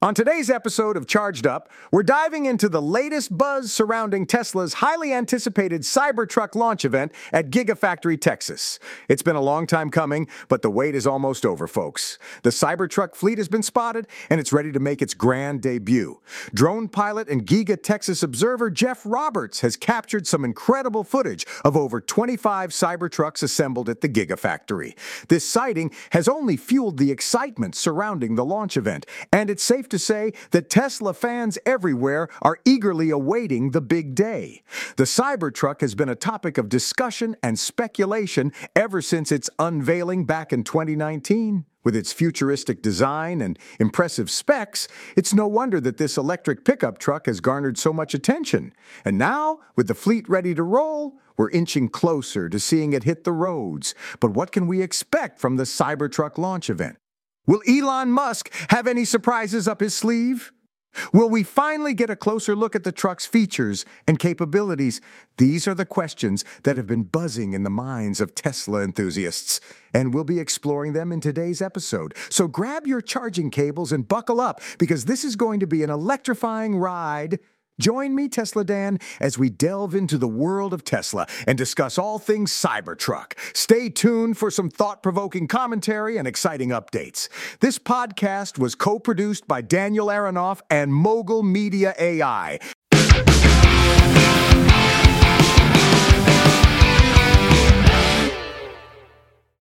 On today's episode of Charged Up, we're diving into the latest buzz surrounding Tesla's highly anticipated Cybertruck launch event at Gigafactory, Texas. It's been a long time coming, but the wait is almost over, folks. The Cybertruck fleet has been spotted, and it's ready to make its grand debut. Drone pilot and Giga Texas observer Jeff Roberts has captured some incredible footage of over 25 Cybertrucks assembled at the Gigafactory. This sighting has only fueled the excitement surrounding the launch event, and it's safe to say that Tesla fans everywhere are eagerly awaiting the big day. The Cybertruck has been a topic of discussion and speculation ever since its unveiling back in 2019. With its futuristic design and impressive specs, it's no wonder that this electric pickup truck has garnered so much attention. And now, with the fleet ready to roll, we're inching closer to seeing it hit the roads. But what can we expect from the Cybertruck launch event? Will Elon Musk have any surprises up his sleeve? Will we finally get a closer look at the truck's features and capabilities? These are the questions that have been buzzing in the minds of Tesla enthusiasts, and we'll be exploring them in today's episode. So grab your charging cables and buckle up because this is going to be an electrifying ride Join me, Tesla Dan, as we delve into the world of Tesla and discuss all things Cybertruck. Stay tuned for some thought provoking commentary and exciting updates. This podcast was co produced by Daniel Aronoff and Mogul Media AI.